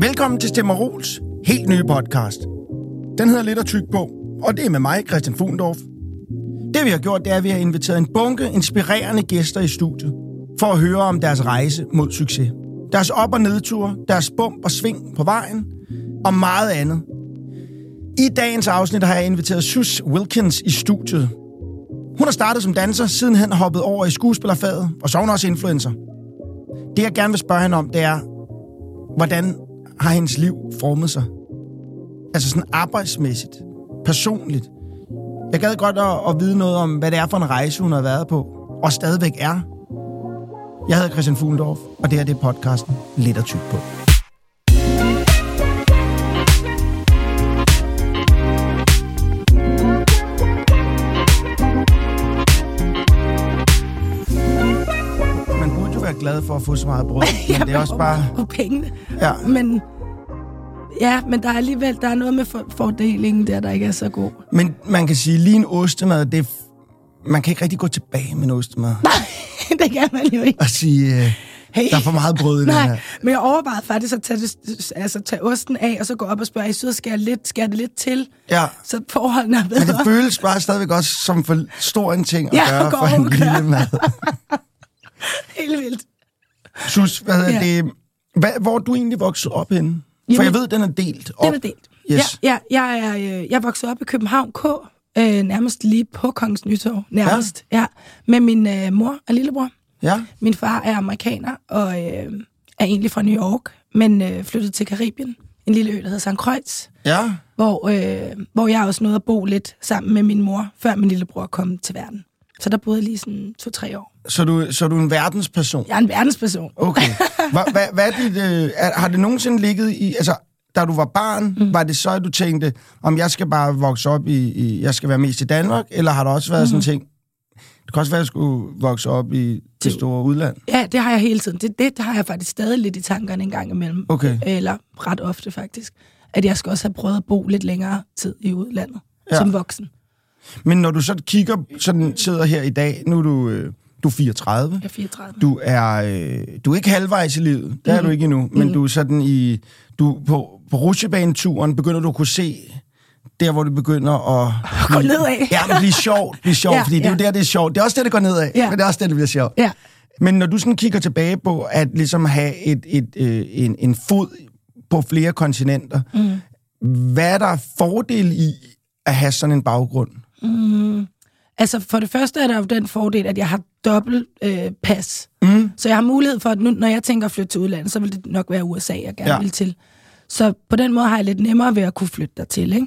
Velkommen til Stemmerols helt nye podcast. Den hedder Lidt at tyk på, og det er med mig, Christian Fugendorf. Det vi har gjort, det er, at vi har inviteret en bunke inspirerende gæster i studiet, for at høre om deres rejse mod succes. Deres op- og nedture, deres bump og sving på vejen, og meget andet. I dagens afsnit har jeg inviteret Sus Wilkins i studiet. Hun har startet som danser, siden hen hoppet over i skuespillerfaget, og så er hun også influencer. Det jeg gerne vil spørge hende om, det er, hvordan har hendes liv formet sig? Altså sådan arbejdsmæssigt, personligt. Jeg gad godt at, at vide noget om, hvad det er for en rejse, hun har været på, og stadigvæk er. Jeg hedder Christian Fuglendorf, og det her det er podcasten Lidt at tyk på. Glad for at få så meget brød, men det er også bare... Og pengene. Ja. Men, ja, men der er alligevel der er noget med for, fordelingen der, der ikke er så god. Men man kan sige, lige en ostemad, det er, man kan ikke rigtig gå tilbage med en ostemad. Nej, det kan man jo ikke. Og sige, øh, Hey. der er for meget brød i den her. Nej, men jeg overvejede faktisk at tage, det, altså, tage osten af, og så gå op og spørge, søde, skal jeg lidt, skal jeg det lidt til? Ja, Så forholdene er bedre. men det føles bare stadigvæk også som for stor en ting at Ja, gøre for en og lille mad. Helt vildt. Sus, hvad hedder Ja. det? Hvad, hvor er du egentlig vokset op henne? For Jamen, jeg ved, den er delt op. Den er delt. Yes. Ja, ja, jeg, er, øh, jeg vokset op i København K, øh, nærmest lige på Kongens Nytorv, nærmest. Ja. ja. Med min øh, mor og lillebror. Ja, Min far er amerikaner og øh, er egentlig fra New York, men øh, flyttede til Karibien, en lille ø, der hedder St. Croix, ja. hvor, øh, hvor jeg også nåede at bo lidt sammen med min mor, før min lillebror kom til verden. Så der boede jeg lige sådan to-tre år. Så du, så du er en verdensperson? Jeg er en verdensperson. Okay. Hvad, hvad, hvad er dit, øh, er, har det nogensinde ligget i... Altså, da du var barn, mm. var det så, at du tænkte, om jeg skal bare vokse op i, i... Jeg skal være mest i Danmark? Eller har der også været mm. sådan en ting... Det kan også være, at jeg skulle vokse op i det Det- store udland. Ja, det har jeg hele tiden. Det, det har jeg faktisk stadig lidt i tankerne en gang imellem. Okay. Eller ret ofte faktisk. At jeg skal også have prøvet at bo lidt længere tid i udlandet ja. som voksen. Men når du så kigger, sådan sidder her i dag, nu er du, øh, du er 34, Jeg er 34. du er, øh, du er ikke halvvejs i livet, det er du ikke endnu, men du er sådan i, du på, på rutsjebaneturen begynder du at kunne se, der hvor det begynder at... Gå nedad. Ja, men blive sjovt, blive sjovt, ja, Ja, fordi det er jo ja. der, det er sjovt. Det er også der, det går nedad, ja. Ja. men det er også der, det bliver sjovt. Ja. Men når du sådan kigger tilbage på at ligesom have et, et, øh, en, en fod på flere kontinenter, mm. hvad er der fordel i at have sådan en baggrund? Altså for det første er der jo den fordel, at jeg har dobbelt øh, pas. Mm. Så jeg har mulighed for, at nu, når jeg tænker at flytte til udlandet, så vil det nok være USA, jeg gerne ja. vil til. Så på den måde har jeg lidt nemmere ved at kunne flytte dertil. Ikke?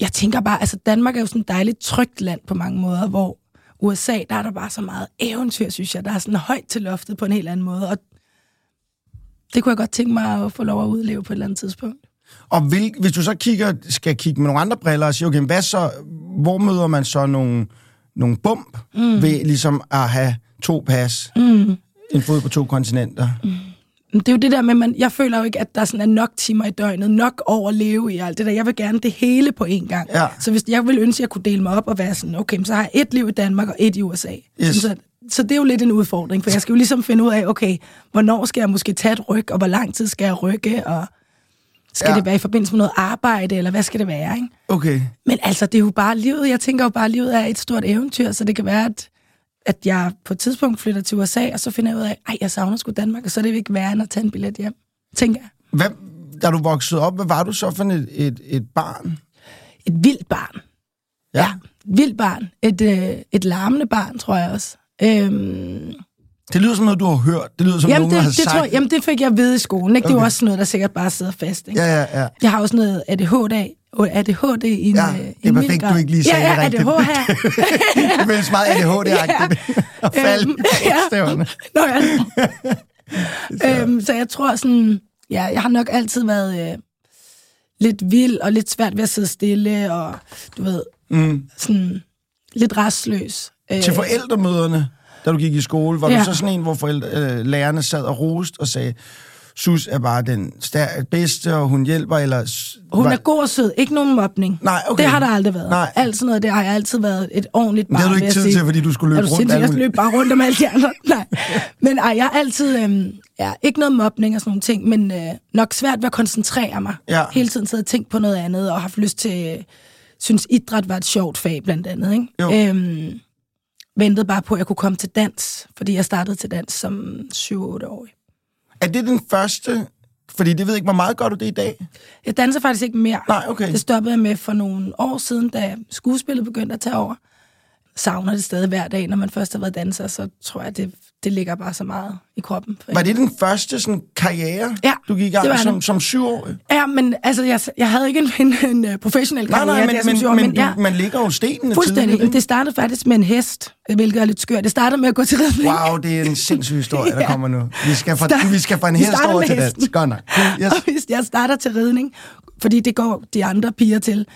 Jeg tænker bare, altså Danmark er jo sådan et dejligt trygt land på mange måder, hvor USA, der er der bare så meget eventyr, synes jeg. Der er sådan højt til loftet på en helt anden måde, og det kunne jeg godt tænke mig at få lov at udleve på et eller andet tidspunkt. Og vil, hvis du så kigger, skal kigge med nogle andre briller og sige, okay, hvad så, hvor møder man så nogle, nogle bump mm. ved ligesom at have to pas, mm. en fod på to kontinenter? Mm. Det er jo det der med, man, jeg føler jo ikke, at der sådan er nok timer i døgnet, nok år at leve i alt det der. Jeg vil gerne det hele på én gang. Ja. Så hvis jeg vil ønske, at jeg kunne dele mig op og være sådan, okay, så har jeg et liv i Danmark og et i USA. Yes. Så, så det er jo lidt en udfordring, for jeg skal jo ligesom finde ud af, okay, hvornår skal jeg måske tage et ryg, og hvor lang tid skal jeg rykke, og skal Ja. ja. det være i forbindelse med noget arbejde, eller hvad skal det være, ikke? Okay. Men altså, det er jo bare livet. Jeg tænker jo bare, at livet er et stort eventyr, så det kan være, at, at jeg på et tidspunkt flytter til USA, og så finder jeg ud af, ej, jeg savner sgu Danmark, og så er det ikke værre end at tage en billet hjem, tænker jeg. Hvad, da du voksede op, hvad var du så for et, et, et barn? Et vildt barn. Ja. Et vildt barn. Et, øh, et larmende barn, tror jeg også. Øhm, Det lyder som noget, du har hørt. Det lyder som jamen, nogen det, har det, sagt. tror, jamen, det fik jeg at vide i skolen. Ikke? Det er Okay. jo også noget, der sikkert bare sidder fast. Ikke? Ja, ja, ja. Jeg har også noget ADHD, ADHD i en, Ja, øh, det er perfekt, du ikke lige sagde ja, det rigtigt. Ja, ADHD. Det føles meget ADHD-agtigt. Og falde Øhm, i ja. bogstaverne. Nå ja. øhm, så jeg tror sådan, ja, jeg har nok altid været øh, lidt vild og lidt svært ved at sidde stille, og du ved, Mm. sådan lidt restløs. Øh, Til forældremøderne, da du gik i skole, var ja. Du så sådan en, hvor forældre, øh, lærerne sad og rost og sagde, Sus er bare den stær- bedste, og hun hjælper, eller... Hun var- er god og sød. Ikke nogen mobning. Nej, okay. Det har der aldrig været. Nej. Alt sådan noget, det har jeg altid været et ordentligt Det barn. havde du ikke tid til, fordi du skulle løbe rundt. Jeg løb bare rundt om alle de andre. Nej. Men ej, jeg har altid... Øhm, ja, ikke noget mobning og sådan nogle ting, men øh, nok svært ved at koncentrere mig. Ja. Hele tiden sidde og tænke på noget andet, og haft lyst til... Øh, synes, idræt var et sjovt fag, blandt andet. Ikke? Jo. Øhm, ventede bare på, at jeg kunne komme til dans, fordi jeg startede til dans som 7-8-årig. Er det den første... Fordi det ved jeg ikke, hvor meget gør du det i dag? Jeg danser faktisk ikke mere. Nej, okay. Det stoppede jeg med for nogle år siden, da skuespillet begyndte at tage over. Savner det stadig hver dag, når man først har været danser, så tror jeg, det, det ligger bare så meget i kroppen. Var det den første sådan, karriere, Ja, du gik i gang det som, det. som syvårig? Ja, men altså, jeg, jeg havde ikke en, en, en øh, professionel Nej, karriere. nej, men, der men, syvårig, men, men ja, man ligger jo stenene fuldstændig. tidligt? Det startede faktisk med en hest, hvilket er lidt skørt. Det startede med at gå til ridning. Wow, det er en sindssyg historie, der Ja. kommer nu. Vi skal fra, Start- vi skal fra en hest over til hesten. dans. Godt nok. Cool, Yes. Og hvis jeg starter til ridning, fordi det går de andre piger til,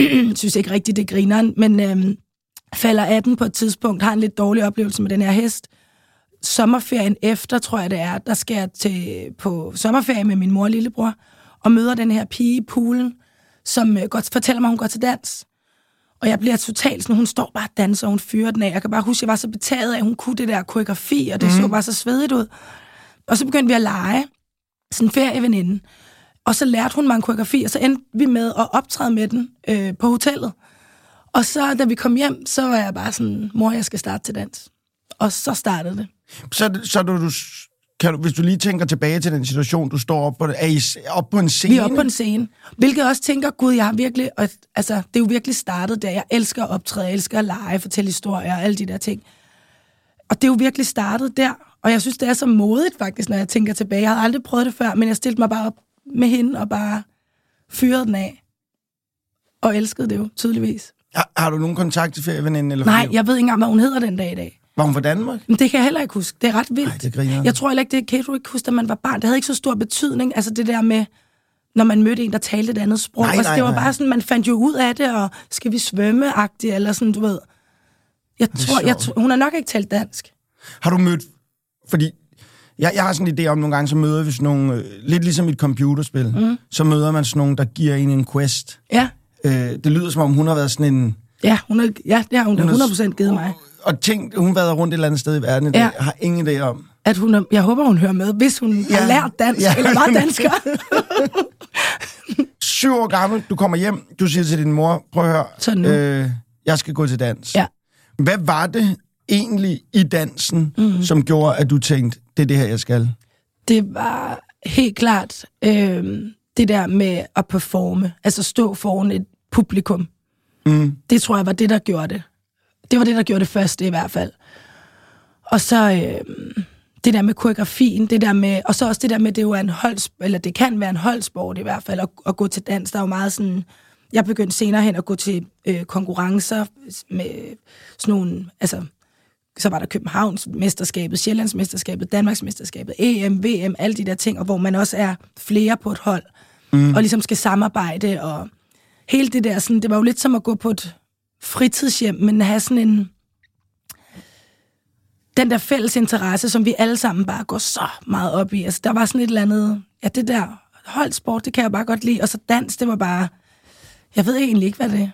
synes ikke rigtigt, det er grineren, men øhm, falder 18 på et tidspunkt, har en lidt dårlig oplevelse med den her hest. Sommerferien efter, tror jeg det er, der skal jeg til, på sommerferie med min mor og lillebror, og møder den her pige i poolen, som øh, godt fortæller mig, at hun går til dans. Og jeg bliver totalt sådan, hun står bare og danser, og hun fyrer den af. Jeg kan bare huske, at jeg var så betaget af, at hun kunne det der koreografi, og det mm. så bare så svedigt ud. Og så begyndte vi at lege, sådan en ferieveninde. Og så lærte hun mig en koreografi, og så endte vi med at optræde med den øh, på hotellet. Og så, da vi kom hjem, så var jeg bare sådan, mor, jeg skal starte til dans. Og så startede det. Så, så du, du, kan du, hvis du lige tænker tilbage til den situation, du står op på, er I op på en scene? Vi er oppe på en scene. Hvilket også tænker, gud, jeg har virkelig... Og, altså, det er jo virkelig startet der. Jeg elsker at optræde, jeg elsker at lege, fortælle historier og alle de der ting. Og det er jo virkelig startet der. Og jeg synes, det er så modigt faktisk, når jeg tænker tilbage. Jeg havde aldrig prøvet det før, men jeg stillede mig bare op med hende og bare fyrede den af. Og elskede det jo, tydeligvis. Har, har du nogen kontakt til ferieveninden? Eller Nej, jeg ved ikke engang, hvad hun hedder den dag i dag. Var hun fra Danmark? Men det kan jeg heller ikke huske. Det er ret vildt. Ej, det griner jeg. Tror heller ikke, det kan du ikke huske, da man var barn. Det havde ikke så stor betydning. Altså det der med, når man mødte en, der talte et andet sprog. Nej, altså, nej, det var nej. bare sådan, man fandt jo ud af det, og skal vi svømme-agtigt, eller sådan, du ved. Jeg tror, jeg, tror- hun har nok ikke talt dansk. Har du mødt... Fordi jeg, jeg har sådan en idé om, nogle gange så møder vi sådan nogle... Øh, lidt ligesom i et computerspil. Mm. Så møder man sådan nogle, der giver en en quest. Ja, Øh, det lyder som om, hun har været sådan en... ja, hun er, ja det har hun, Hun er- 100% givet mig. Og tænk, hun har været rundt et eller andet sted i verden i dag. Ja. Ja. Har ingen idé om. At hun er, jeg håber, hun hører med, hvis hun ja. Har lært dansk, Ja. eller var dansker. Syv år gammel, du kommer hjem, du siger til din mor, prøv at høre, Så nu. øh, jeg skal gå til dans. Ja. Hvad var det egentlig i dansen, mm. som gjorde, at du tænkte, det er det her, jeg skal? det var helt klart øh, det der med at performe, altså stå foran et publikum. Mm. Det tror jeg var det, der gjorde det. Det var det, der gjorde det første i hvert fald. Og så øh, det der med koreografien, det der med, og så også det der med, det jo er en holds, eller det kan være en holdsport i hvert fald, at, at gå til dans. Der er jo meget sådan, jeg begyndte senere hen at gå til øh, konkurrencer med sådan nogle, altså, så var der Københavns mesterskabet, Sjællands mesterskabet, Danmarks mesterskabet, EM, VM, alle de der ting, og hvor man også er flere på et hold, mm. og ligesom skal samarbejde, og hele det der, sådan, det var jo lidt som at gå på et fritidshjem, men have sådan en, den der fælles interesse, som vi alle sammen bare går så meget op i. Altså, der var sådan et eller andet, ja, det der holdsport, det kan jeg bare godt lide, og så dans, det var bare, jeg ved egentlig ikke, hvad det.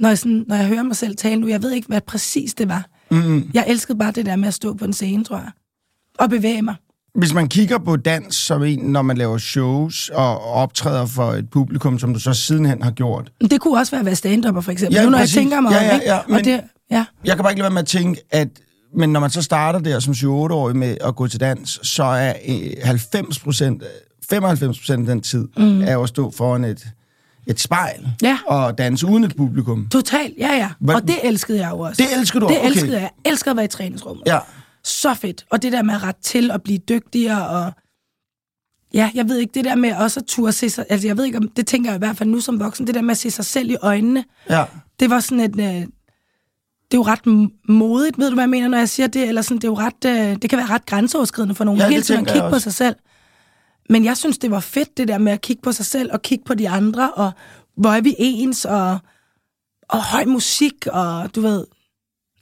Når jeg, sådan, når jeg hører mig selv tale nu, jeg ved ikke, hvad præcis det var. Mm. Jeg elskede bare det der med at stå på en scene, tror jeg. Og bevæge mig. Hvis man kigger på dans som en, når man laver shows og optræder for et publikum, som du så sidenhen har gjort. Men Det kunne også være at være stand for eksempel. Ja, nu, når præcis. jeg tænker mig Ja, om, ja, ja, men- Og det, ja. Jeg kan bare ikke lade være med at tænke, at men når man så starter der som 7-8-årig med at gå til dans, så er øh, 90 procent, 95 procent af den tid, mm. er at stå foran et, et spejl Ja. og danse uden et publikum. Totalt, ja, ja. Hvad- Og det elskede jeg jo også. Det elsker du? Det Okay. elskede jeg. Jeg elskede at være i træningsrummet. Ja. Så fedt. Og det der med at rette til og blive dygtigere og... Ja, jeg ved ikke, det der med også at turde se sig... Altså, jeg ved ikke, om det tænker jeg i hvert fald nu som voksen, det der med at se sig selv i øjnene, Ja. det var sådan et... Øh, det er jo ret modigt, ved du, hvad jeg mener, når jeg siger det? Eller sådan, det er jo ret... Øh, det kan være ret grænseoverskridende for nogen, Ja, hele tiden at kigge på sig selv. Men jeg synes, det var fedt, det der med at kigge på sig selv, og kigge på de andre, og hvor er vi ens, og, og høj musik, og du ved...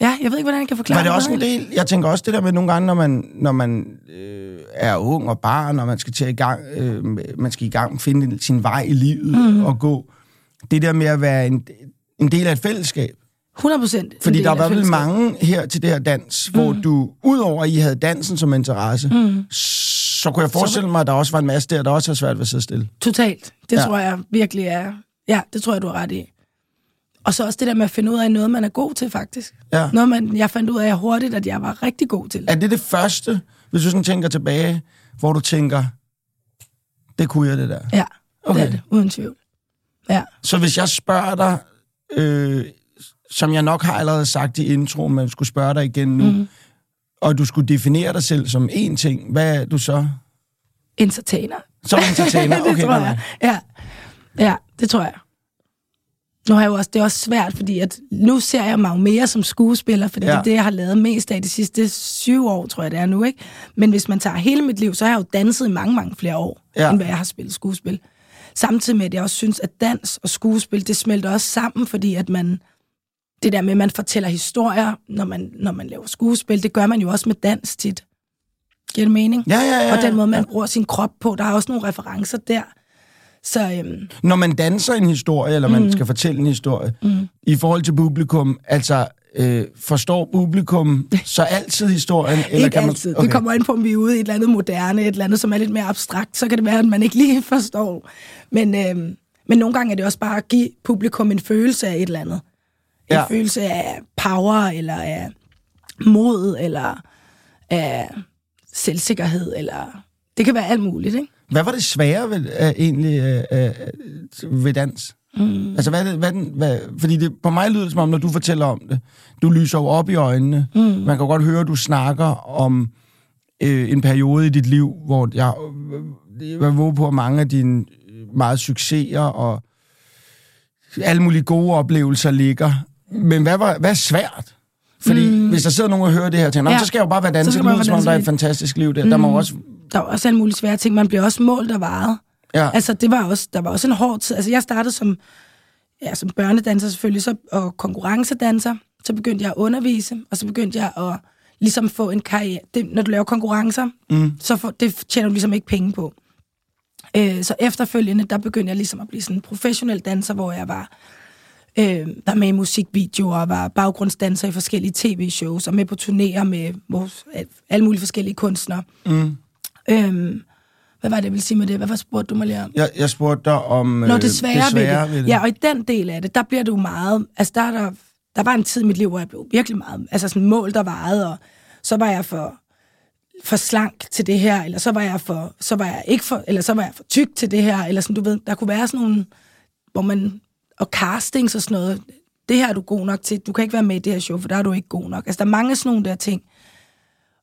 Ja, jeg ved ikke, hvordan jeg kan forklare Var det også en del? Jeg tænker også det der med nogle gange, når man, når man øh, er ung og barn, og man skal til i gang, øh, man skal i gang finde sin vej i livet mm. og gå. Det der med at være en, en del af et fællesskab. 100 procent. Fordi der var vel mange her til det her dans, mm. hvor du, udover at I havde dansen som interesse, mm. så kunne jeg forestille mig, at der også var en masse der, der også har svært ved at sidde stille. Totalt. Det ja. tror jeg virkelig er. Ja, det tror jeg, du har ret i. Og så også det der med at finde ud af noget, man er god til, faktisk. Ja. Noget, man, jeg fandt ud af hurtigt, at jeg var rigtig god til. Er det det første, hvis du sådan tænker tilbage, hvor du tænker, det kunne jeg det der? Ja, okay. det er det, uden tvivl. Ja. Så hvis jeg spørger dig, øh, som jeg nok har allerede sagt i intro, men skulle spørge dig igen nu, mm. og du skulle definere dig selv som én ting, hvad er du så? Entertainer. Som entertainer? Okay, det tror jeg. Ja. ja, det tror jeg. Nu har jeg jo også, det er også svært, fordi at nu ser jeg mig jo mere som skuespiller, fordi ja. det er det, jeg har lavet mest af de sidste syv år, tror jeg det er nu, ikke? Men hvis man tager hele mit liv, så har jeg jo danset i mange, mange flere år, ja. end hvad jeg har spillet skuespil. Samtidig med, at jeg også synes, at dans og skuespil, det smelter også sammen, fordi at man, det der med, at man fortæller historier, når man, når man laver skuespil, det gør man jo også med dans tit. Giver det mening? Ja, ja, ja. Og den måde, man ja. bruger sin krop på, der er også nogle referencer der. Så, øhm, Når man danser en historie, eller man mm. skal fortælle en historie, mm. i forhold til publikum, altså øh, forstår publikum så altid historien? Eller ikke kan man... altid. Okay. Det kommer ind på, om vi er ude i et eller andet moderne, et eller andet, som er lidt mere abstrakt, så kan det være, at man ikke lige forstår. Men, øh, men nogle gange er det også bare at give publikum en følelse af et eller andet. En ja. følelse af power, eller af mod, eller af selvsikkerhed, eller... Det kan være alt muligt, ikke? Hvad var det svære ved, uh, egentlig uh, ved dans? Mm. Altså, hvad, hvad, hvad, fordi det, på mig lyder det som om, når du fortæller om det, du lyser jo op i øjnene. Mm. Man kan godt høre, at du snakker om øh, en periode i dit liv, hvor jeg, jeg var på, at mange af dine meget succeser og alle mulige gode oplevelser ligger. Men hvad, var, hvad er svært? Fordi mm. hvis der sidder nogen og hører det her, tænker, ja. så skal jeg jo bare være danser. Det lyder som om, der er et fantastisk liv der. Mm. Der må også der var også alle mulige svære ting. Man bliver også målt og varet. Ja. Altså, det var også, der var også en hård tid. Altså, jeg startede som, ja, som børnedanser selvfølgelig, så, og konkurrencedanser. Så begyndte jeg at undervise, og så begyndte jeg at ligesom få en karriere. Det, når du laver konkurrencer, mm. så for, det tjener du ligesom ikke penge på. Øh, så efterfølgende, der begyndte jeg ligesom at blive sådan en professionel danser, hvor jeg var øh, der med i musikvideoer, var baggrundsdanser i forskellige tv-shows, og med på turnéer med vores, alle mulige forskellige kunstnere. Mm. Øhm, hvad var det, jeg ville sige med det? Hvad var spurgte du mig lige om? Jeg, jeg spurgte dig om Nå, det svære, det svære ved, det. ved det. Ja, og i den del af det, der bliver du meget... Altså, der, der, der var en tid i mit liv, hvor jeg blev virkelig meget... Altså, sådan mål, der varede, og så var jeg for for slank til det her, eller så var jeg for, så var jeg ikke for, eller så var jeg for tyk til det her, eller sådan, du ved, der kunne være sådan nogle, hvor man, og castings og sådan noget, det her er du god nok til, du kan ikke være med i det her show, for der er du ikke god nok. Altså, der er mange sådan nogle der ting.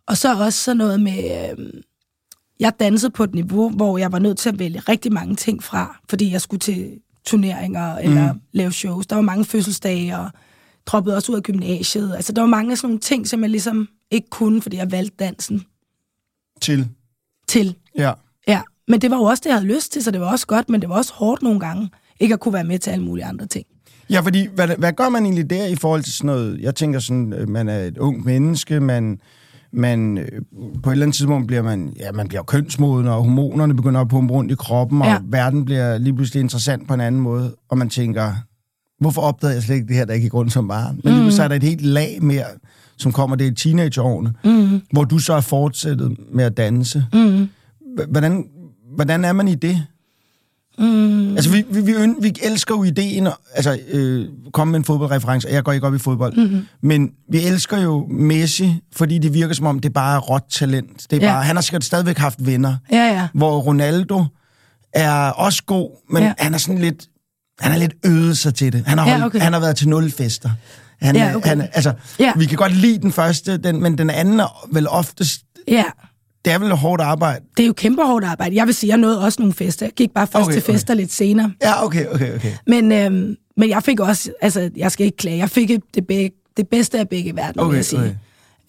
Og så også sådan noget med, øh, jeg dansede på et niveau, hvor jeg var nødt til at vælge rigtig mange ting fra, fordi jeg skulle til turneringer eller mm. lave shows. Der var mange fødselsdage, og droppede også ud af gymnasiet. Altså, der var mange af sådan nogle ting, som jeg ligesom ikke kunne, fordi jeg valgte dansen. Til? Til. Ja. Ja, men det var jo også det, jeg havde lyst til, så det var også godt, men det var også hårdt nogle gange, ikke at kunne være med til alle mulige andre ting. Ja, fordi hvad, hvad gør man egentlig der i forhold til sådan noget? Jeg tænker sådan, øh, man er et ung menneske, man man øh, på et eller andet tidspunkt bliver man, ja, man bliver kønsmoden, og hormonerne begynder at pumpe rundt i kroppen, og ja. verden bliver lige pludselig interessant på en anden måde, og man tænker, hvorfor opdagede jeg slet ikke det her, der ikke i grund som barn? Men mm. lige så er der et helt lag mere, som kommer det i teenageårene, mm. hvor du så er fortsættet med at danse. Mm. Hvordan, hvordan er man i det? Mm. Altså, vi, vi, vi, vi elsker jo ideen, altså, øh, komme med en fodboldreference, og jeg går ikke op i fodbold, mm-hmm. men vi elsker jo Messi, fordi det virker som om, det er bare råt talent. Det er ja. bare, han har sikkert stadigvæk haft venner, ja, ja. hvor Ronaldo er også god, men ja. han er sådan lidt, han er lidt øvet sig til det. Han har, holdt, ja, okay. han har været til nul fester. Han, ja, okay. han, altså, ja. Vi kan godt lide den første, den, men den anden er vel oftest... Ja det er vel hårdt arbejde? Det er jo kæmpe hårdt arbejde. Jeg vil sige, jeg nåede også nogle fester. Jeg gik bare først okay, til fester okay. lidt senere. Ja, okay, okay, okay. Men, øhm, men jeg fik også, altså, jeg skal ikke klage, jeg fik det, begge, det bedste af begge verdener, okay, vil jeg sige.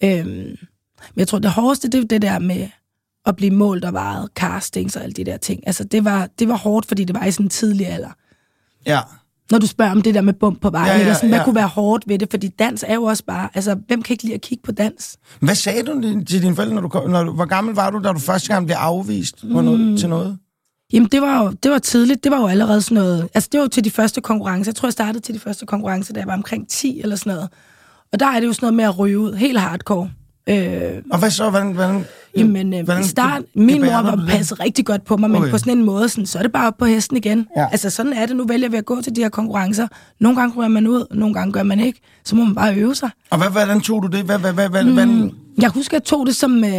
Okay. Øhm, men jeg tror, det hårdeste, det er det der med at blive målt og varet, castings og alle de der ting. Altså, det var, det var hårdt, fordi det var i sådan en tidlig alder. Ja. Når du spørger om det der med bump på vejen, Ja, ja, eller sådan, hvad ja. kunne være hårdt ved det, fordi dans er jo også bare, altså, hvem kan ikke lide at kigge på dans? Hvad sagde du til dine forældre, når du, kom, når du hvor gammel var du, da du første gang blev afvist på noget, Mm. til noget? Jamen, det var jo det var tidligt. Det var jo allerede sådan noget... Altså, det var jo til de første konkurrencer. Jeg tror, jeg startede til de første konkurrencer, da jeg var omkring 10 eller sådan noget. Og der er det jo sådan noget med at ryge ud. Helt hardcore. Øh, Og hvad så? Hvordan, hvordan, jamen, øh, hvordan i start, min mor var passet rigtig godt på mig, men Okay. på sådan en måde, sådan, så er det bare op på hesten igen. Ja. Altså, sådan er det. Nu vælger vi at gå til de her konkurrencer. Nogle gange ryger man ud, nogle gange gør man ikke. Så må man bare øve sig. Og hvad, hvordan tog du det? Hvad, hvad, hvad, hvad, hvad, Mm, jeg husker, jeg tog det som... Øh,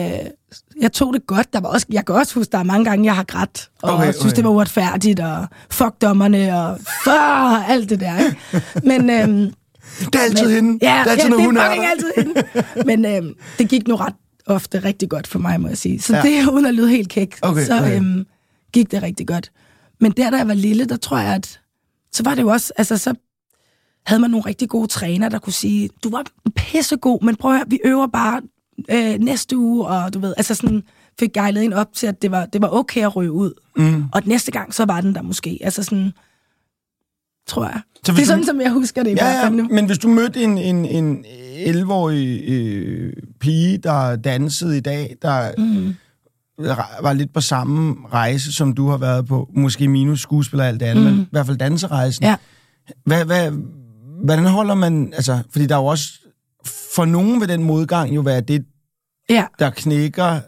jeg tog det godt. Der var også, jeg kan også huske, der er mange gange, jeg har grædt. Og Okay, okay, synes, det var uretfærdigt. Og fuck dommerne. Og fuck, alt det der. Ikke? Men... Øh, det er altid hende. Ja, det er altid, ja, når hun er er fucking der. altid hende. Men øhm, det gik nu ret ofte rigtig godt for mig, må jeg sige. Så Ja. det uden at lyde helt kæk, Okay, så okay. øhm, gik det rigtig godt. Men der, da jeg var lille, der tror jeg, at så var det jo også, altså så havde man nogle rigtig gode træner, der kunne sige, du var pissegod, men prøv at høre, vi øver bare øh, næste uge, og du ved, altså sådan fik gejlet ind op til, at det var, det var okay at ryge ud. Mm. Og næste gang, så var den der måske. Altså sådan, tror jeg. Så det er du- sådan, som jeg husker det i Ja, hvert ja, fald nu. men hvis du mødte en, en, en 11-årig øh, pige, der dansede i dag, der Mm. var lidt på samme rejse, som du har været på, måske minus skuespiller og alt det andet, mm. men i hvert fald danserejsen. Ja. Hvad, hvad, hvordan holder man, altså, fordi der er jo også, for nogen vil den modgang jo være det, Ja. der knækker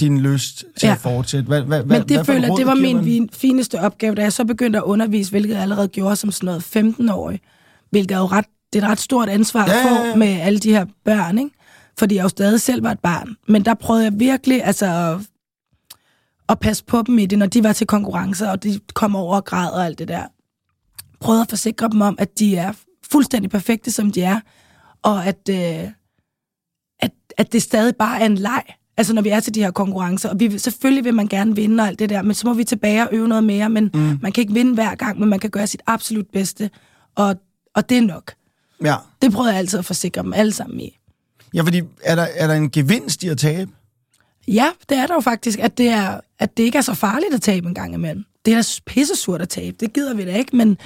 din lyst til Ja. at fortsætte. Hvad, hvad, Men det hvad for føler råd det var min man? fineste opgave, da jeg så begyndte at undervise, hvilket jeg allerede gjorde som sådan noget 15-årig. Hvilket er jo ret, det er et ret stort ansvar Ja, ja, få ja. med alle de her børn, ikke? Fordi jeg jo stadig selv var et barn. Men der prøvede jeg virkelig altså, at, at passe på dem i det, når de var til konkurrencer, og de kom over og græd og alt det der. Prøvede at forsikre dem om, at de er fuldstændig perfekte, som de er, og at, øh, at, at det stadig bare er en leg. Altså når vi er til de her konkurrencer, og vi, selvfølgelig vil man gerne vinde og alt det der, men så må vi tilbage og øve noget mere, men mm. man kan ikke vinde hver gang, men man kan gøre sit absolut bedste, og, og det er nok. Ja. Det prøvede jeg altid at forsikre dem alle sammen i. ja, fordi er der, er der en gevinst i at tabe? Ja, det er der jo faktisk, at det, er, at det ikke er så farligt at tabe en gang imellem. Det er da pissesurt at tabe, det gider vi da ikke, men,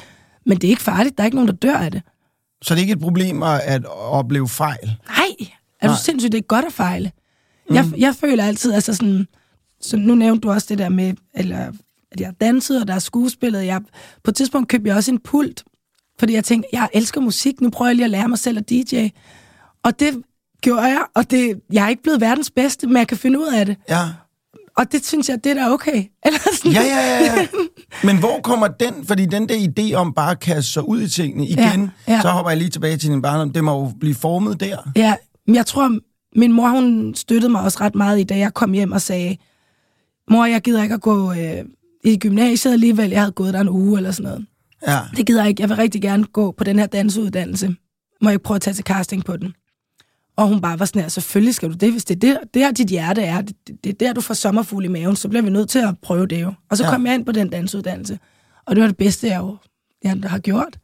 men det er ikke farligt, der er ikke nogen, der dør af det. Så det er ikke et problem at, at opleve fejl? Nej, er du Nej. sindssygt, det er godt at fejle. Mm. Jeg, jeg føler altid, altså sådan, så nu nævnte du også det der med, eller, at jeg dansede, og der er skuespillet. Jeg, på et tidspunkt købte jeg også en pult, fordi jeg tænkte, jeg elsker musik, nu prøver jeg lige at lære mig selv at DJ. Og det gjorde jeg, og det, jeg er ikke blevet verdens bedste, men jeg kan finde ud af det. Ja. Og det synes jeg, det er da okay. Eller sådan. Ja, ja, ja, ja. Men hvor kommer den, fordi den der idé om bare at kaste sig ud i tingene igen, Ja, ja. så hopper jeg lige tilbage til din barndom, det må jo blive formet der. Ja, men jeg tror, min mor, hun støttede mig også ret meget i, da jeg kom hjem og sagde, mor, jeg gider ikke at gå øh, i gymnasiet alligevel. Jeg havde gået der en uge eller sådan noget. Ja. Det gider jeg ikke. Jeg vil rigtig gerne gå på den her danseuddannelse. Må jeg ikke prøve at tage til casting på den? Og hun bare var sådan her, selvfølgelig skal du det, hvis det er det, det her dit hjerte er. Det, det, det er der, du får sommerfugl i maven, så bliver vi nødt til at prøve det jo. Og så Ja. kom jeg ind på den danseuddannelse. Og det var det bedste, jeg jo jeg har gjort.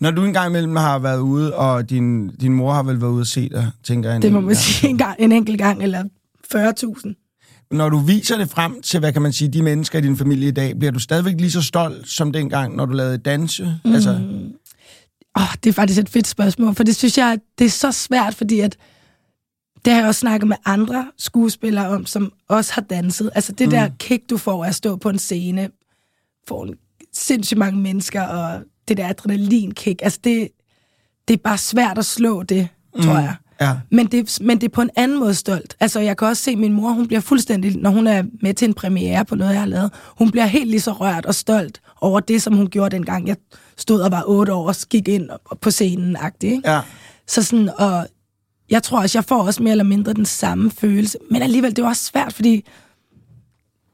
Når du engang imellem har været ude, og din, din mor har vel været ude at se dig, tænker jeg. Det må man sige en, gang, en enkelt gang, eller 40.000. Når du viser det frem til, hvad kan man sige, de mennesker i din familie i dag, bliver du stadigvæk lige så stolt som dengang, når du lavede danse? Mm. Altså, Åh, oh, det er faktisk et fedt spørgsmål, for det synes jeg, det er så svært, fordi at det har jeg også snakket med andre skuespillere om, som også har danset. Altså det mm. der kick, du får af at stå på en scene, får en sindssygt mange mennesker, og det der adrenalin-kick, altså det, det er bare svært at slå det, tror jeg. ja. Men det, men det er på en anden måde stolt. Altså, jeg kan også se, at min mor, hun bliver fuldstændig, når hun er med til en premiere på noget, jeg har lavet, hun bliver helt lige så rørt og stolt over det, som hun gjorde dengang, jeg stod og var otte år og gik ind på scenen, agtig, ja. Så sådan, og jeg tror også, jeg får også mere eller mindre den samme følelse. Men alligevel, det er jo også svært, fordi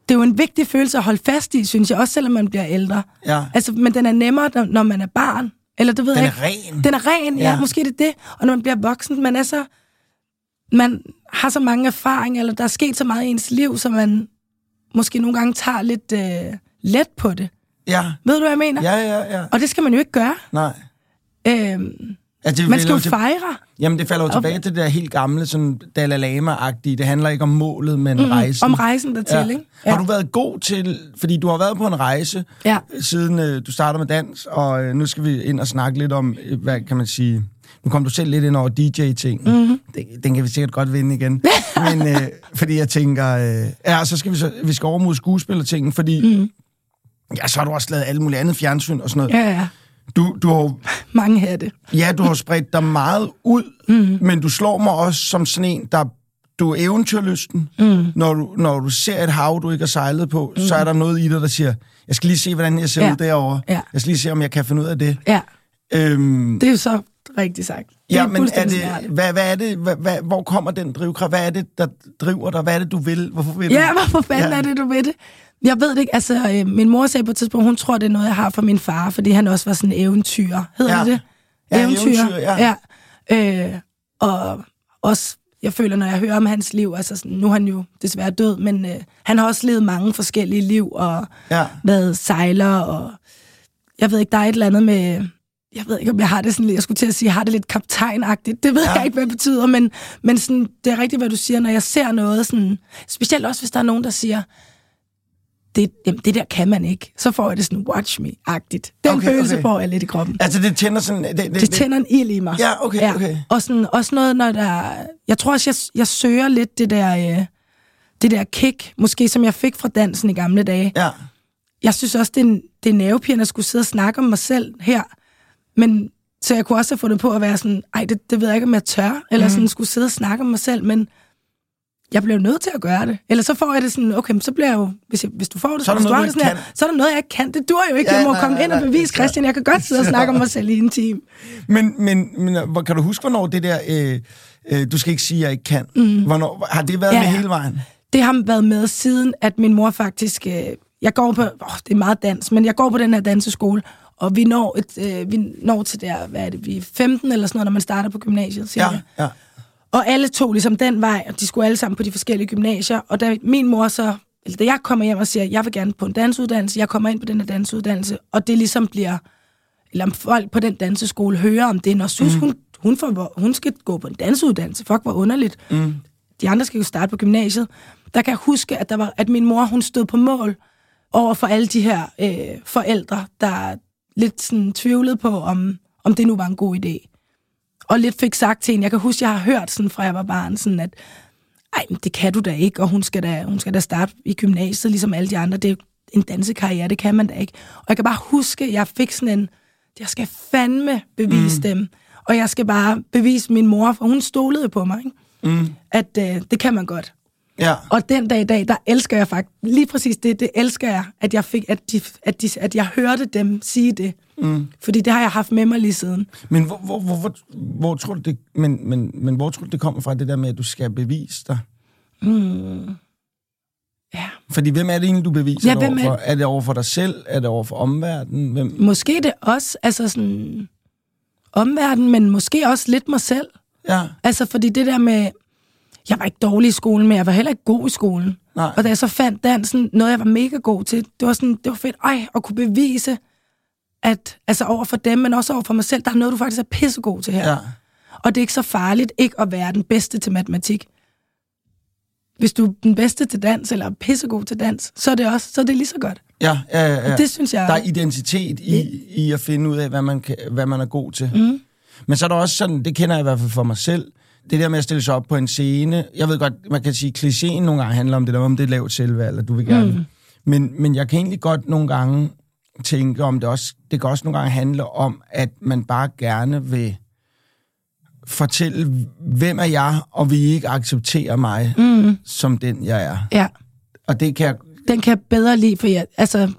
det er jo en vigtig følelse at holde fast i, synes jeg, også selvom man bliver ældre. Ja. Altså, men den er nemmere, når- man er barn. Eller det ved Den jeg er ikke. ren. Den er ren, ja. Ja. ja. Måske det er det. Og når man bliver voksen, man er så... Man har så mange erfaringer, eller der er sket så meget i ens liv, så man måske nogle gange tager lidt øh, let på det. Ja. Ved du, hvad jeg mener? Ja, ja, ja. Og det skal man jo ikke gøre. Nej. Øhm, Altså, det Man skal jo til- fejre. Jamen, det falder jo tilbage til det der helt gamle, sådan Dalai Lama-agtige. Det handler ikke om målet, men mm, rejsen. Om rejsen dertil, ja. ikke? Har du været god til, fordi du har været på en rejse, Ja. siden øh, du starter med dans, og øh, nu skal vi ind og snakke lidt om, øh, hvad kan man sige, nu kom du selv lidt ind over DJ-ting. Mhm. Mm-hmm. Den, den kan vi sikkert godt vinde igen. Men øh, fordi jeg tænker, øh, ja, så skal vi, så, vi skal over mod skuespillertingen, fordi mm. ja, så har du også lavet alt muligt andet fjernsyn og sådan noget. Ja, ja. Du, du har Mange hatte. Ja, du har spredt dig meget ud, mm. men du slår mig også som sådan en, der du er eventyrlysten. Mm. Når, du, når du ser et hav, du ikke har sejlet på, mm. så er der noget i dig, der siger, jeg skal lige se, hvordan jeg ser Ja. ud derovre. Ja. Jeg skal lige se, om jeg kan finde ud af det. Ja, Øhm, det er jo så rigtigt sagt. Det ja, men er det, hvad, hvad er det, hvad, hvad, hvor kommer den drivkraft? Hvad er det, der driver dig? Hvad er det, du vil? Hvorfor vil du? Ja, hvorfor fanden Ja. er det, du ved det? Jeg ved det ikke. Altså, øh, min mor sagde på et tidspunkt, hun tror, det er noget, jeg har fra min far, fordi han også var sådan en eventyr. Hedder Ja. det det? Ja, eventyr, ja. ja. Øh, og også, jeg føler, når jeg hører om hans liv, altså sådan, nu er han jo desværre død, men øh, han har også levet mange forskellige liv, og Ja. været sejler, og jeg ved ikke, der er et eller andet med... Jeg ved ikke, om jeg har det sådan lidt, jeg skulle til at sige, jeg har det lidt kaptajnagtigt. Det ved Ja. ja. jeg ikke, hvad det betyder, men, men sådan, det er rigtigt, hvad du siger, når jeg ser noget, sådan, specielt også, hvis der er nogen, der siger, det, jamen, det der kan man ikke. Så får jeg det sådan, watch me-agtigt. Den Okay, følelse okay. får jeg lidt i kroppen. Altså, det tænder sådan... Det, det, Det tænder en ild i mig. Ja, okay, okay. Og sådan, også noget, når der... Jeg tror også, jeg, jeg søger lidt det der, øh, det der kick, måske som jeg fik fra dansen i gamle dage. Ja. Jeg synes også, det er, det er nervepirrende at skulle sidde og snakke om mig selv her. Men så jeg kunne også have fundet på at være sådan, ej, det, det ved jeg ikke, om jeg tør. Eller Mhm. sådan skulle sidde og snakke om mig selv, men jeg blev nødt til at gøre det. Eller så får jeg det sådan, okay, men så bliver jeg jo, hvis, jeg, hvis du får det, Så er der du noget, du det sådan her, så er der noget, jeg ikke kan. Det dur jo ikke. Ja, jeg må nej, komme nej, ind og nej. bevise, Christian, jeg kan godt sidde og snakke om mig selv i en time. Men, men, men kan du huske, hvornår det der... Øh, øh, du skal ikke sige, jeg ikke kan. Mm. Hvornår, har det været Ja, med hele vejen? Det har været med siden, at min mor faktisk... Øh, jeg går på... Åh, det er meget dans, men jeg går på den her danseskole, og vi når, et, øh, vi når til der, hvad er det, vi er 15 eller sådan noget, når man starter på gymnasiet, cirka. Ja, ja. Og alle tog ligesom den vej, og de skulle alle sammen på de forskellige gymnasier. Og da min mor så, eller da jeg kommer hjem og siger, jeg vil gerne på en dansuddannelse, jeg kommer ind på den her dansuddannelse, og det ligesom bliver, eller om folk på den danseskole hører om det, når synes mm. hun, hun, får, hun skal gå på en dansuddannelse. Fuck, hvor underligt. Mm. De andre skal jo starte på gymnasiet. Der kan jeg huske, at, der var, at min mor, hun stod på mål over for alle de her øh, forældre, der lidt sådan tvivlede på, om, om det nu var en god idé og lidt fik sagt til hende, jeg kan huske, jeg har hørt sådan fra jeg var barn, sådan at, ej, men det kan du da ikke, og hun skal da, hun skal da starte i gymnasiet, ligesom alle de andre. Det er en dansekarriere, det kan man da ikke. Og jeg kan bare huske, jeg fik sådan en, jeg skal fandme bevise mm. dem, og jeg skal bare bevise min mor, for hun stolede på mig, ikke? Mm. at øh, det kan man godt. Ja. Og den dag i dag, der elsker jeg faktisk, lige præcis det, det elsker jeg, at jeg fik, at, de, at, de, at jeg hørte dem sige det. Mm. Fordi det har jeg haft med mig lige siden. Men hvor, hvor, hvor, hvor, hvor tror du det, men, men, men hvor tror du det kommer fra, det der med, at du skal bevise dig? Ja. Fordi hvem er det egentlig, du beviser Ja, det hvem er- overfor? Er det over for dig selv? Er det over for omverdenen? Hvem? Måske det også, altså sådan omverden, men måske også lidt mig selv. Ja, Altså, fordi det der med, jeg var ikke dårlig i skolen, men jeg var heller ikke god i skolen. Nej. Og da jeg så fandt dansen, noget jeg var mega god til, det var sådan, det var fedt, ej, at kunne bevise, at, altså over for dem, men også over for mig selv, der er noget, du faktisk er pissegod til her. ja. Og det er ikke så farligt ikke at være den bedste til matematik. Hvis du er den bedste til dans, eller er pissegod til dans, så er det også, så er det lige så godt. Ja, ja, ja, ja. Det synes jeg... Der er identitet i, i at finde ud af, hvad man, kan, hvad man er god til. Mm. Men så er der også sådan, det kender jeg i hvert fald for mig selv, det der med at stille sig op på en scene. Jeg ved godt, man kan sige, at klichéen nogle gange handler om det der, om det er lavt selvvalg, at du vil gerne. Mm. Men, men jeg kan egentlig godt nogle gange tænke om det også, det kan også nogle gange handle om, at man bare gerne vil fortælle, hvem er jeg, og vil I ikke acceptere mig mm. som den, jeg er. Ja, Og det kan jeg... den kan jeg bedre lide, for jeg, altså,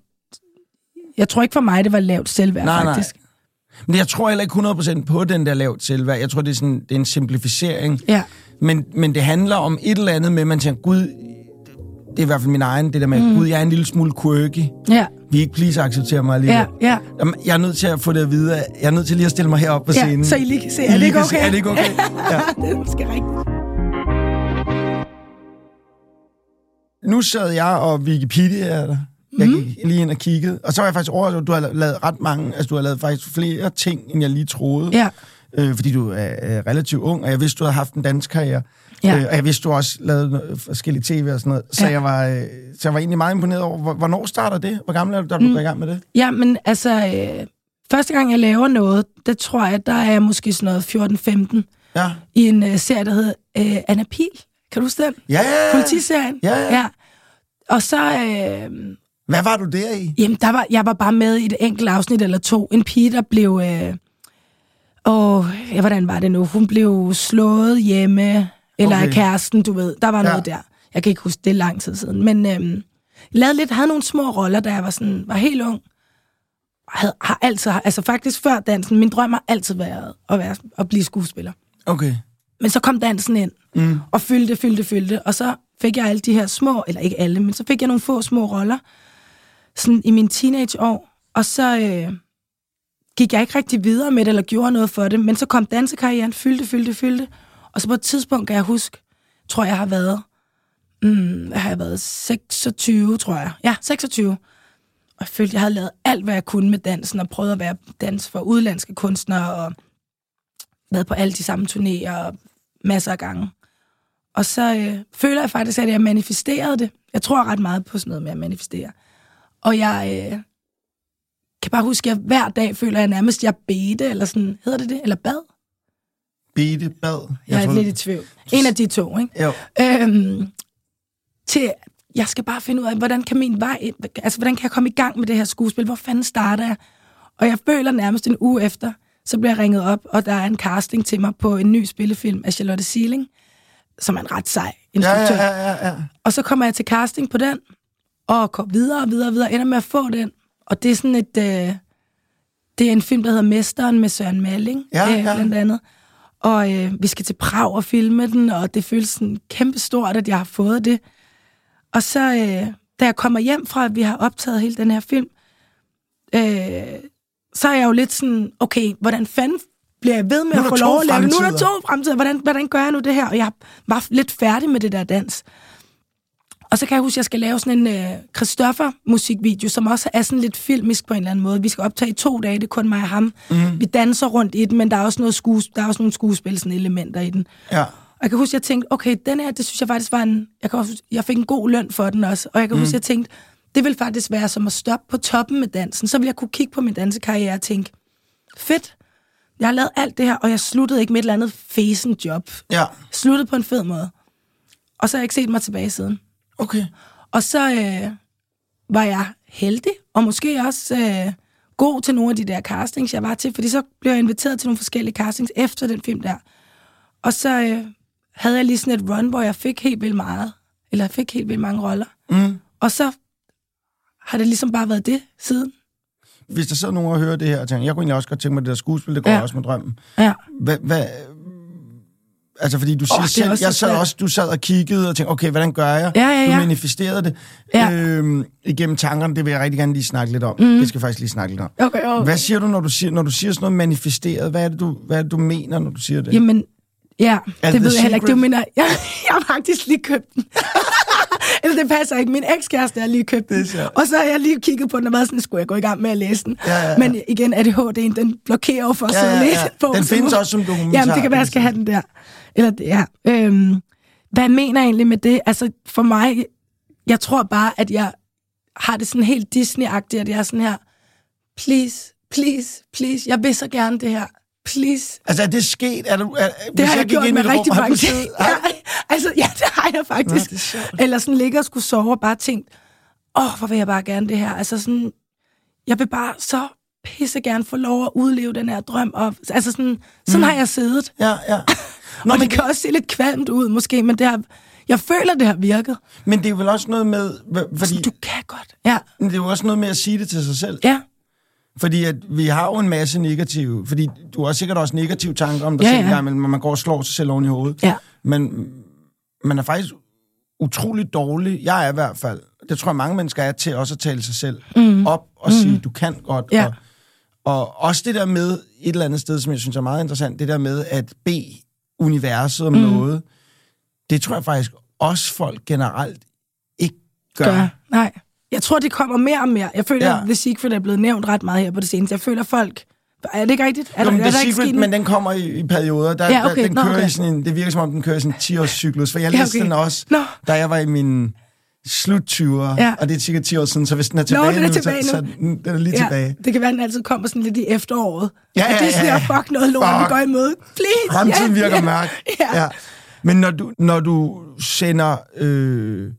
jeg tror ikke for mig, det var lavt selvværd, Nej, nej. Men jeg tror heller ikke 100% på den der lavt selvværd. Jeg tror, det er, sådan, det er en simplificering. Ja, Men, men det handler om et eller andet med, at man tænker, Gud, det er i hvert fald min egen, det der med, mm. Gud, jeg er en lille smule quirky. ja, Vi ikke please acceptere mig alligevel. ja, ja. Jamen, Jeg er nødt til at få det at vide. Jeg er nødt til lige at stille mig herop på scenen. ja så I lige kan se, er det ikke okay? Er det ikke okay? Ja. det er måske rigtigt. Nu sad jeg og Wikipedia der. Jeg gik lige ind og kiggede. Og så var jeg faktisk overrasket, at du har lavet ret mange, altså du har lavet faktisk flere ting, end jeg lige troede. Ja, øh, fordi du er, er relativt ung, og jeg vidste, du havde haft en dansk karriere. Ja. Øh, og jeg vidste, du også lavede noget- forskellige tv og sådan noget. Så, Ja. jeg var, øh, så jeg var egentlig meget imponeret over, hvor- hvornår starter det? Hvor gammel er du, da du mm. går i gang med det? Ja, men altså, øh, første gang jeg laver noget, det tror jeg, der er jeg måske sådan noget 14-15, Ja. i en øh, serie, der hedder øh, Anna Pil. Kan du huske den? Ja, ja, ja. Politiserien. Ja, ja. ja. Og så, øh, Hvad var du der i? jamen, der var, jeg var bare med i et enkelt afsnit eller to. En pige, der blev, øh, åh, ja, hvordan var det nu? Hun blev slået hjemme, eller Okay. af kæresten, du ved. Der var Ja. noget der. Jeg kan ikke huske, det er lang tid siden. Men øh, lavede lidt, havde nogle små roller, da jeg var, sådan, var helt ung. Havde, har altid, altså faktisk før dansen, min drøm har altid været at, være, at blive skuespiller. Okay. Men så kom dansen ind, mm. og fyldte, fyldte, fyldte. Og så fik jeg alle de her små, eller ikke alle, men så fik jeg nogle få små roller, sådan i mine teenageår. Og så øh, gik jeg ikke rigtig videre med det, eller gjorde noget for det. Men så kom dansekarrieren, fyldte, fyldte, fyldte. Og så på et tidspunkt kan jeg huske, tror jeg har været, mm, hvad har jeg været, 26, tror jeg. Ja, 26. Og jeg følte, jeg havde lavet alt, hvad jeg kunne med dansen, og prøvet at være dans for udlandske kunstnere, og været på alle de samme turnéer masser af gange. Og så øh, føler jeg faktisk, at jeg manifesterede det. Jeg tror ret meget på sådan noget med at manifestere. Og jeg øh, kan bare huske, at jeg hver dag føler jeg nærmest, at jeg bedte, eller sådan, hedder det det? Eller bad? Bede, bad. Jeg, er tror- lidt i tvivl. En af de to, ikke? Jo. Øhm, til, jeg skal bare finde ud af, hvordan kan min vej, altså hvordan kan jeg komme i gang med det her skuespil? Hvor fanden starter jeg? Og jeg føler nærmest en uge efter, så bliver jeg ringet op, og der er en casting til mig på en ny spillefilm af Charlotte Sealing, som er en ret sej instruktør. ja, ja, ja, ja. Og så kommer jeg til casting på den, og går videre og videre og videre, ender med at få den. Og det er sådan et... Øh, det er en film, der hedder Mesteren med Søren Malling, Ja, øh, ja. blandt andet. Og øh, vi skal til Prag og filme den, og det føles sådan kæmpe stort, at jeg har fået det. Og så, øh, da jeg kommer hjem fra, at vi har optaget hele den her film, øh, så er jeg jo lidt sådan, okay, hvordan fanden bliver jeg ved med at få lov at lave? Nu er der to fremtider. Hvordan, hvordan gør jeg nu det her? Og jeg var lidt færdig med det der dans. Og så kan jeg huske, at jeg skal lave sådan en øh, Christoffer-musikvideo, som også er sådan lidt filmisk på en eller anden måde. Vi skal optage i to dage, det er kun mig og ham. Mm. Vi danser rundt i den, men der er også, noget skues- der er også nogle skuespil, sådan elementer i den. ja. Og jeg kan huske, at jeg tænkte, okay, den her, det synes jeg faktisk var en... Jeg, kan også, huske- jeg fik en god løn for den også. Og jeg kan mm. huske, at jeg tænkte, det vil faktisk være som at stoppe på toppen med dansen. Så vil jeg kunne kigge på min dansekarriere og tænke, fedt, jeg har lavet alt det her, og jeg sluttede ikke med et eller andet fesen job. Ja. Sluttede på en fed måde. Og så har jeg ikke set mig tilbage siden. Okay. Og så øh, var jeg heldig, og måske også øh, god til nogle af de der castings, jeg var til, fordi så blev jeg inviteret til nogle forskellige castings efter den film der. Og så øh, havde jeg lige sådan et run, hvor jeg fik helt vildt meget, eller jeg fik helt vildt mange roller. Mm. Og så har det ligesom bare været det siden. Hvis der sidder nogen og hører det her og tænker, jeg kunne egentlig også godt tænke mig det der skuespil, det går ja. Også med drømmen. Ja. Hvad, hvad, altså, fordi du siger oh, selv, jeg sad også, du sad og kiggede og tænkte, okay, hvordan gør jeg? Ja, ja, Du ja. manifesterede det Ja. øhm, igennem tankerne, det vil jeg rigtig gerne lige snakke lidt om. Mm. Det skal jeg faktisk lige snakke lidt om. Okay, okay. Hvad siger du, når du siger, når du siger sådan noget manifesteret? Hvad er det, du, hvad er det, du mener, når du siger det? Jamen, ja, Er det det ved jeg heller ikke. Det Secret? mener, jeg, jeg har faktisk lige købt den. Passer ikke. Min ekskæreste har lige købt Det den. Og så har jeg lige kigget på den og været sådan, skulle jeg gå i gang med at læse den? Ja, ja, ja. Men igen, ADHD'en, den blokerer for at Ja, ja, ja. læse bog. Den findes også som dokumentar, Jamen, det kan være, jeg skal have den der. Eller det, ja. Øhm, hvad mener jeg egentlig med det? Altså, for mig, jeg tror bare, at jeg har det sådan helt Disney-agtigt, at jeg er sådan her, please, please, please, jeg vil så gerne det her. Please, Altså, er det sket? Er du, er, det har jeg gjort med rigtig mange ting. Ja. Altså, ja, det har jeg faktisk. Sjovt. Eller sådan ligge og skulle sove og bare tænkt, åh, oh, hvor vil jeg bare gerne det her. Altså sådan, jeg vil bare så pisse gerne få lov at udleve den her drøm. Og, altså sådan, sådan mm. har jeg siddet. Ja, ja. Nå, og det kan også se lidt kvalmt ud måske, men det har, jeg føler, det har virket. Men det er vel også noget med... hva- Fordi, Du kan godt. Ja, det er jo også noget med at sige det til sig selv. ja, Fordi at vi har jo en masse negative... Fordi du har sikkert også negative tanker om dig Ja, selv, ja. en gang imellem, når man går og slår sig selv oven i hovedet. ja. Men man er faktisk utrolig dårlig. Jeg er i hvert fald. Det tror jeg, mange mennesker er til også at tale sig selv mm. op og mm. sige, du kan godt. Ja. Og, og også det der med, et eller andet sted, som jeg synes er meget interessant, det der med at bede universet om mm. noget, det tror jeg faktisk også folk generelt ikke gør. gør. Nej. Jeg tror, det kommer mere og mere. Jeg føler, Ja. ja. at The Secret er blevet nævnt ret meget her på det seneste. Jeg føler, folk Er det ikke rigtigt? Er Jo, der, er The ikke Secret, sket men den kommer i, i perioder. Der, Ja, okay. der, den Nå, kører okay. i sådan en, det virker som om, den kører i sådan en 10-års cyklus, for jeg Ja, læste okay. den også, Nå. da jeg var i min slut 20'er, Ja. og det er cirka 10 år siden, så hvis den er Nå, tilbage den er nu, tilbage så, nu. så den, den er lige tilbage. Det kan være, at den altid kommer sådan lidt i efteråret. Ja, At ja, det er sådan, ja, ja, ja. fuck noget lort, vi Fuck. går imod. Please. Fremtiden ja, virker ja. mørk. Ja. Men når du, når du sender øh,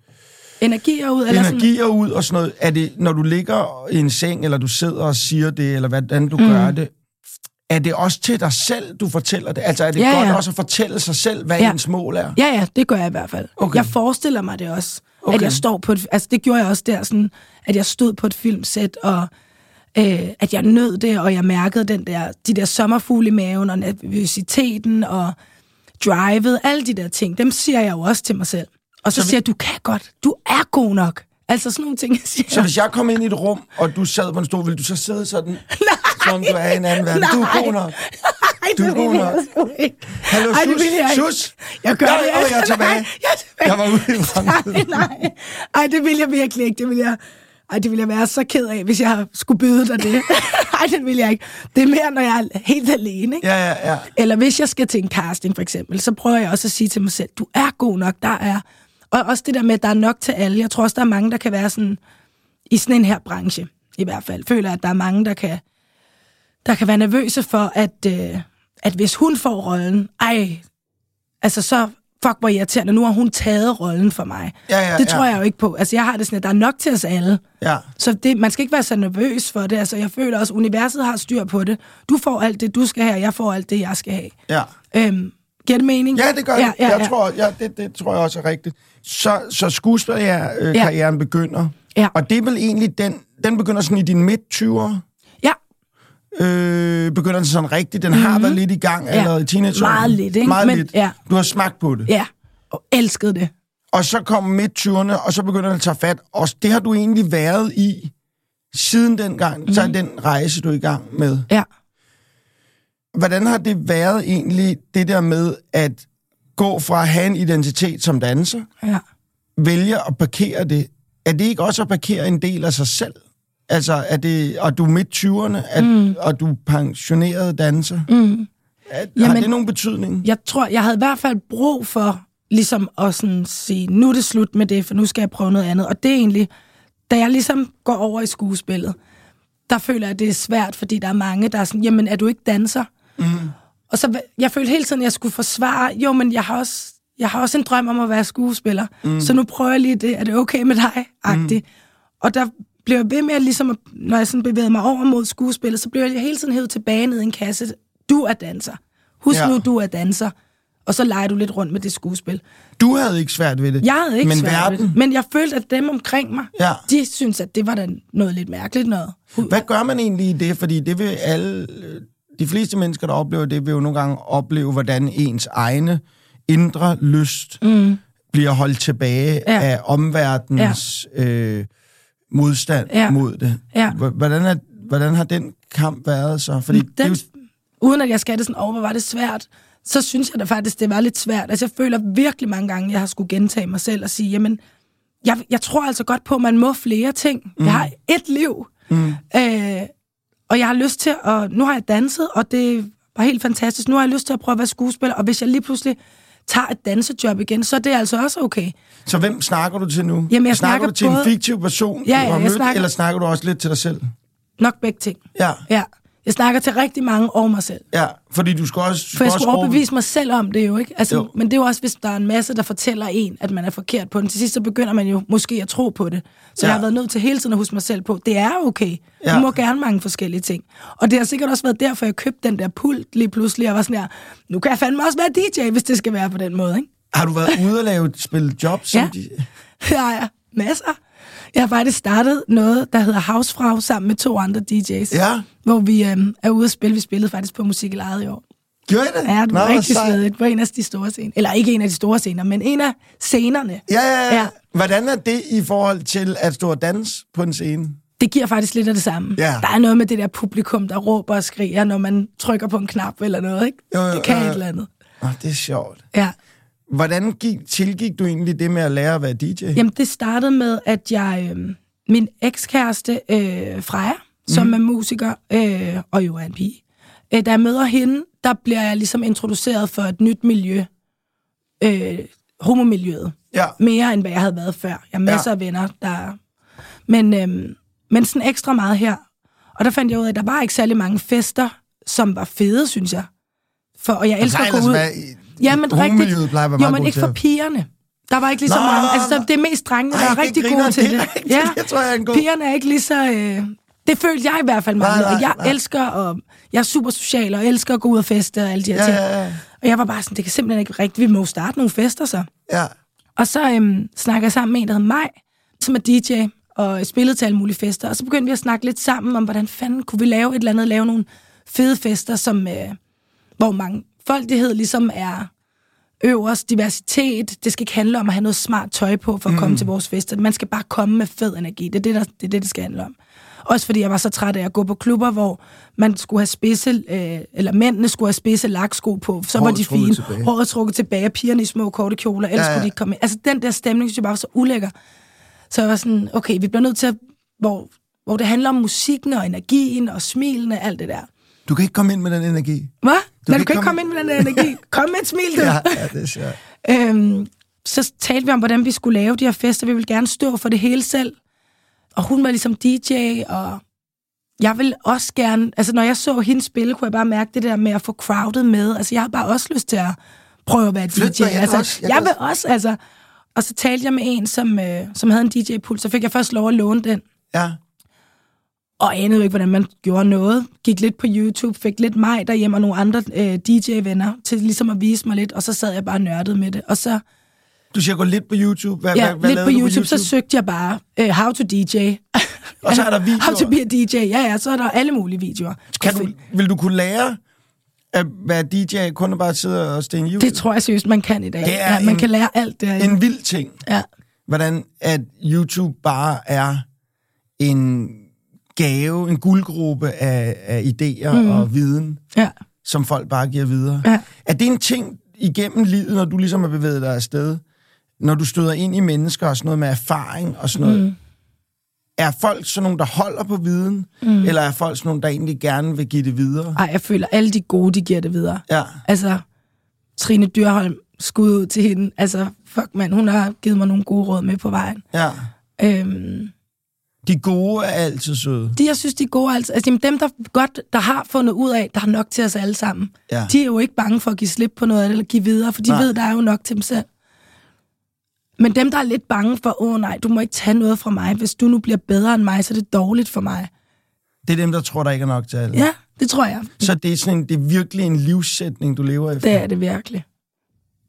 Energier ud, eller sådan. energier ud og sådan noget, er det, når du ligger i en seng, eller du sidder og siger det, eller hvordan du mm. gør det, er det også til dig selv, du fortæller det? Altså er det Ja, godt ja. også at fortælle sig selv, hvad Ja. ens mål er? Ja, ja, det gør jeg i hvert fald. Okay. Jeg forestiller mig det også. Okay. At jeg står på et... Altså, det gjorde jeg også der, sådan, at jeg stod på et filmsæt, og øh, at jeg nød det, og jeg mærkede den der, de der sommerfugle i maven, og nervøsiteten, og drivet, alle de der ting, dem siger jeg jo også til mig selv. Og så, Så vi- siger jeg, du kan godt, du er god nok. Altså sådan nogle ting, jeg siger. Så hvis jeg kom ind i et rum, og du sad på en stol, ville du så sidde sådan, som du er i en anden verden? Du er god nok. Du er god nok. Hallo, Ej, sus, jeg sus. Jeg gør Ja, det. og jeg er tilbage. Nej, jeg er tilbage. Jeg var ude i fremtiden. Nej, nej. Ej, det vil jeg virkelig ikke. Det vil jeg... Ej, det ville jeg være så ked af, hvis jeg skulle byde dig det. Ej, det vil jeg ikke. Det er mere, når jeg er helt alene. Ikke? Ja, ja, ja. Eller hvis jeg skal til en casting, for eksempel, så prøver jeg også at sige til mig selv, du er god nok, der er... Og også det der med, at der er nok til alle. Jeg tror også, der er mange, der kan være sådan... I sådan en her branche, i hvert fald. Føler, at der er mange, der kan, der kan være nervøse for, at, øh, at hvis hun får rollen, ej, altså så, fuck hvor irriterende, nu har hun taget rollen for mig. Ja, ja, det tror ja. jeg jo ikke på. Altså jeg har det sådan, at der er nok til os alle. ja. Så det, man skal ikke være så nervøs for det. Altså jeg føler også, at universet har styr på det. Du får alt det, du skal have, og jeg får alt det, jeg skal have. ja. Øhm, giver det mening? Ja, det gør ja, det. ja, jeg ja. Tror, ja, det, det tror jeg også er rigtigt. Så, så skuespillerkarrieren Ja. begynder. Ja. Og det er vel egentlig den, den begynder sådan i din midt-20'er. Ja, Øh, begynder den sådan rigtigt. Den har været lidt i gang Mhm. Ja. allerede i teenageårene. Meget lidt, ikke? Meget Men- lidt. ja. Du har smagt på det. ja. Og elskede det. Og så kommer midt-20'erne, og så begynder den at tage fat. Og det har du egentlig været i siden dengang. Mm. Så er den rejse, du er i gang med. Ja. Hvordan har det været egentlig, det der med at gå fra at have en identitet som danser, Ja. vælge at parkere det? Er det ikke også at parkere en del af sig selv? Altså, er det, og du er midt 20'erne, at, mm. og du er pensioneret danser? Mm. Har Jamen- det nogen betydning? Jeg tror, jeg havde i hvert fald brug for ligesom at sådan sige, nu er det slut med det, for nu skal jeg prøve noget andet. Og det er egentlig, da jeg ligesom går over i skuespillet, der føler jeg, at det er svært, fordi der er mange, der er sådan, jamen er du ikke danser? Mm. Og så jeg følte hele tiden, at jeg skulle forsvare, jo, men jeg har også, jeg har også en drøm om at være skuespiller, mm. så nu prøver jeg lige det, er det okay med dig? Agtigt. Mm. Og der blev jeg ved med, at ligesom, når jeg sådan bevægede mig over mod skuespillet, så blev jeg hele tiden hævet tilbage ned i en kasse. Du er danser. Husk Ja. nu, du er danser. Og så leger du lidt rundt med det skuespil. Du havde ikke svært ved det. Jeg havde ikke Men svært ved verden, det. Men jeg følte, at dem omkring mig, Ja. de synes, at det var da noget lidt mærkeligt noget. Hvad gør man egentlig i det? Fordi det vil alle, de fleste mennesker, der oplever det, vil jo nogle gange opleve, hvordan ens egne indre lyst mm. bliver holdt tilbage Ja. af omverdens ja. øh, modstand Ja. mod det. Ja. Hvordan, er, hvordan har den kamp været så? Fordi det er Den, jo, uden at jeg skal det sådan over, hvor var det svært, så synes jeg da faktisk, det var lidt svært. Altså, jeg føler virkelig mange gange, jeg har skulle gentage mig selv og sige, jamen, jeg, jeg tror altså godt på, at man må flere ting. Mm. Jeg har et liv, mm. øh, og jeg har lyst til at... Nu har jeg danset, og det var helt fantastisk. Nu har jeg lyst til at prøve at være skuespiller, og hvis jeg lige pludselig tager et dansejob igen, så er det altså også okay. så hvem snakker du til nu? Jamen, jeg snakker snakker du til både- en fiktiv person, Ja, du ja, har jeg mødt, snakker- eller snakker du også lidt til dig selv? Nok begge ting. Ja, Ja. Jeg snakker til rigtig mange og mig selv. ja fordi du skal også... Du For jeg skulle overbevise mig selv om det jo, ikke? Altså, Jo. Men det er jo også, hvis der er en masse, der fortæller en, at man er forkert på den. Til sidst, så begynder man jo måske at tro på det. Så Ja. ja. jeg har været nødt til hele tiden at huske mig selv på, det er okay. Ja. Ja. Du må gerne mange forskellige ting. Og det har sikkert også været derfor, jeg købte den der pult lige pludselig. Jeg var sådan her, nu kan jeg fandme også være DJ, hvis det skal være på den måde, ikke? Har du været ude og lave spille jobs? som Ja. de- Det har jeg. Masser. Jeg har faktisk startet noget, der hedder Housefrau, sammen med to andre DJ's. Ja. Hvor vi øhm, er ude at spille. Vi spillede faktisk på Musik i Lejet i år. Gjorde I det? Ja, det Nå, var hvor rigtig svedigt på en af de store scener. Eller ikke en af de store scener, men en af scenerne. Ja, ja, ja. Ja. Hvordan er det i forhold til at stå og danse på en scene? Det giver faktisk lidt af det samme. Ja. Der er noget med det der publikum, der råber og skriger, når man trykker på en knap eller noget, ikke? Jo, jo, det kan jo, jo. et eller andet. Oh, det er sjovt. Ja. Hvordan gik, tilgik du egentlig det med at lære at være DJ? Jamen, det startede med, at jeg... Øh, min ekskæreste, øh, Freja, som mm. er musiker, øh, og jo er en pige, Øh, da jeg møder hende, der bliver jeg ligesom introduceret for et nyt miljø. Øh, homomiljøet. Ja. Mere end hvad jeg havde været før. Jeg har masser Ja. af venner, der... Men, øhm, men sådan ekstra meget her. Og der fandt jeg ud af, at der var ikke særlig mange fester, som var fede, synes jeg. For, og jeg elsker at gå ud... Ja, men rigtigt. plejer at være Jo, men ikke for pigerne. Der var ikke lige så mange. Altså, nå. det er mest drengene, der er rigtig gode til det rigtigt. Jeg tror, jeg er en god- Pigerne er ikke lige så... Øh, det følte jeg i hvert fald meget. Og jeg nej. elsker, og jeg er super social, og elsker at gå ud og feste og alle de her Ja, ting. ja, ja. Og jeg var bare sådan, det kan simpelthen ikke rigtigt. Vi må jo starte nogle fester så. Ja. Og så øhm, snakker jeg sammen med en, der hedder Maj, som er DJ og spillede til alle mulige fester. Og så begyndte vi at snakke lidt sammen om, hvordan fanden kunne vi lave et eller andet, lave nogle fede fester, som, øh, hvor mangfoldighed ligesom er øverst, diversitet. Det skal ikke handle om at have noget smart tøj på for at mm. komme til vores fester. Man skal bare komme med fed energi. Det er det, der, det, er det, det skal handle om. Også fordi jeg var så træt af at gå på klubber, hvor man skulle have spidse, øh, eller mændene skulle have spidse laksko på, så var Håret de trukket fine. tilbage. Håret trukket tilbage, pigerne i små korte kjoler, ellers Ja, ja, ja. ja. skulle de ikke komme ind. Altså den der stemning, synes jeg bare var så ulækker. Så jeg var sådan, okay, vi bliver nødt til at, hvor, hvor det handler om musikken og energien og smilene, alt det der. Du kan ikke komme ind med den energi. Hvad? Du, kan du kan ikke komme ind med den energi. Kom med et smil, du. Ja, ja det er sjovt. Øhm, så talte vi om, hvordan vi skulle lave de her fester. Vi ville gerne stå for det hele selv. Og hun var ligesom DJ, og jeg vil også gerne... Altså, når jeg så hende spille, kunne jeg bare mærke det der med at få crowded med. Altså, jeg har bare også lyst til at prøve at være Flyt DJ. jeg altså, også- jeg jeg, vil vil også, altså... Og så talte jeg med en, som, øh, som havde en DJ-pult. Så fik jeg først lov at låne den. Ja. Og anede jo ikke, hvordan man gjorde noget. Gik lidt på YouTube, fik lidt mig derhjemme og nogle andre øh, DJ-venner til ligesom at vise mig lidt. Og så sad jeg bare og nørdede med det. Og så Du siger, gå lidt på YouTube. Hvad, Ja, hvad, hvad lidt på YouTube, YouTube, så søgte jeg bare uh, how to DJ. Og så er der videoer. How to be a DJ, ja, ja, så er der alle mulige videoer. Kan du, vil du kunne lære at være DJ, kun at bare sidde og stænge YouTube? Det tror jeg seriøst, man kan i dag. Det er ja, man en- kan lære alt der. En vild ting. Ja, Hvordan at YouTube bare er en gave, en guldgruppe af, af idéer mm. og viden, ja, som folk bare giver videre. Ja. Er det en ting igennem livet, når du ligesom har bevæget dig afsted, når du støder ind i mennesker og sådan noget med erfaring og sådan noget, mm. er folk sådan nogle, der holder på viden, mm. eller er folk sådan nogle, der egentlig gerne vil give det videre? Ej, jeg føler, alle de gode, de giver det videre. Ja. Altså, Trine Dyrholm, skud ud til hende. Altså, fuck mand, hun har givet mig nogle gode råd med på vejen. ja. Øhm, De gode er altid søde. de, jeg synes, de er gode. Altså, altså jamen, dem, der godt, der har fundet ud af, der har nok til os alle sammen. Ja. De er jo ikke bange for at give slip på noget af det, eller give videre, for de Nej. ved, der er jo nok til dem selv. Men dem, der er lidt bange for, åh nej, du må ikke tage noget fra mig. Hvis du nu bliver bedre end mig, så er det dårligt for mig. Det er dem, der tror, der ikke er nok til alle. Ja, det tror jeg. Så det er, sådan det er virkelig en livssætning, du lever efter. Det er det virkelig.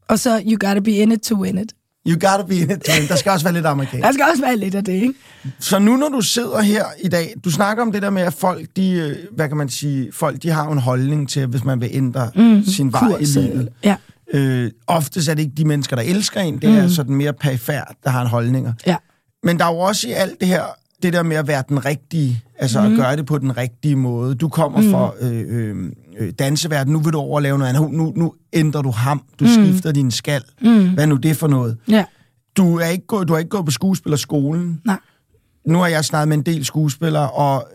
Og så, you gotta be in it to win it. You gotta be in it. to win. Der skal også være lidt amerikansk. Der skal også være lidt af det, ikke? Så nu, når du sidder her i dag, du snakker om det der med, at folk, de, øh, hvad kan man sige, folk, de har jo en holdning til, hvis man vil ændre mm, sin vej i Kurs, livet. Ja, Øh, oftest er det ikke de mennesker, der elsker en, det mm. er sådan mere perifært, der har en holdninger. ja. Men der er jo også i alt det her, det der med at være den rigtige, altså mm. at gøre det på den rigtige måde. Du kommer mm. fra øh, øh, øh, danseverdenen, nu vil du over lave noget andet. Nu, nu ændrer du ham, du mm. skifter din skal. Mm. Hvad er nu det for noget? Ja, Du, er ikke gået, du har ikke gået på skuespillerskolen. nej. Nu har jeg snakket med en del skuespillere, og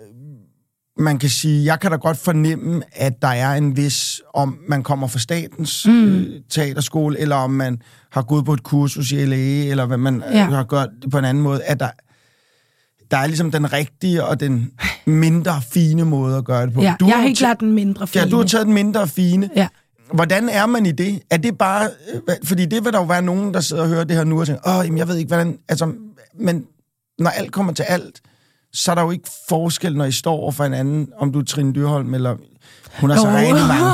man kan sige, jeg kan da godt fornemme, at der er en vis, om man kommer fra statens mm. øh, teaterskole, eller om man har gået på et kursus i LA, eller hvad man ja. Ja. har gjort på en anden måde, at der, der er ligesom den rigtige og den mindre fine måde at gøre det på. Ja, du jeg har helt klart den mindre fine. Ja, du har taget den mindre fine. Ja. Hvordan er man i det? Er det bare... øh, Fordi det vil der jo være nogen, der sidder og hører det her nu og tænker, åh, jamen, jeg ved ikke, hvordan... Altså, men når alt kommer til alt, så er der jo ikke forskel, når I står over for hinanden, om du er Trine Dyrholm, eller... Hun er så Jo. rigtig mange.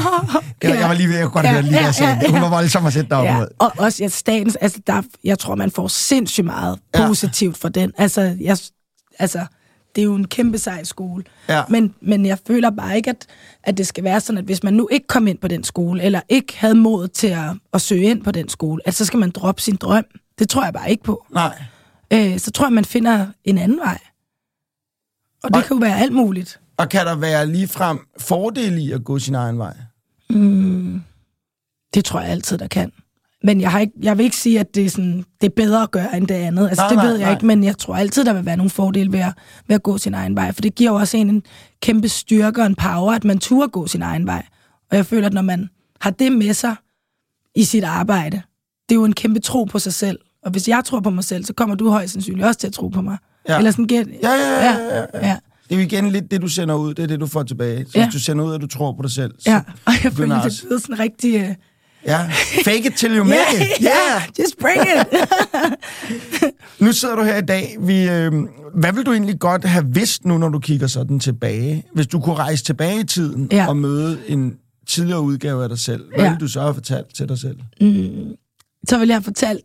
Jeg, jeg var lige ved at godt Ja, høre lige, ja, sagde, ja, ja. hun var voldsom at sætte dig Ja, mod. og også ja, statens, altså der, jeg tror, man får sindssygt meget Ja. positivt for den. Altså, jeg, altså, det er jo en kæmpe sej skole. Ja. Men, men jeg føler bare ikke, at, at det skal være sådan, at hvis man nu ikke kom ind på den skole, eller ikke havde mod til at, at søge ind på den skole, at så skal man droppe sin drøm. Det tror jeg bare ikke på. Nej. Øh, så tror jeg, man finder en anden vej. Og det Og- kan jo være alt muligt. Og kan der være ligefrem fordel i at gå sin egen vej? Det tror jeg altid, der kan. Men jeg, har ikke, jeg vil ikke sige, at det er, sådan, det er bedre at gøre end det andet. Altså, Nej, det nej, ved jeg nej. ikke, men jeg tror altid, der vil være nogle fordele ved at, ved at gå sin egen vej. For det giver jo også en en kæmpe styrke og en power, at man turde gå sin egen vej. Og jeg føler, at når man har det med sig i sit arbejde, det er jo en kæmpe tro på sig selv. Og hvis jeg tror på mig selv, så kommer du højst sandsynligt også til at tro på mig. Ja. Eller sådan gæt. Ja, ja, ja, ja, ja. ja. Det er jo igen lidt det, du sender ud. Det er det, du får tilbage. Så Ja. hvis du sender ud, at du tror på dig selv. Så ja. Og jeg føler, det også- lyder sådan rigtig... Ja. Fake it till you make yeah, it. Yeah. just bring it. Nu sidder du her i dag. Vi, øh, hvad vil du egentlig godt have vidst nu, når du kigger sådan tilbage? Hvis du kunne rejse tilbage i tiden Ja. og møde en tidligere udgave af dig selv, hvad Ja. ville du så have fortalt til dig selv? så vil jeg have fortalt,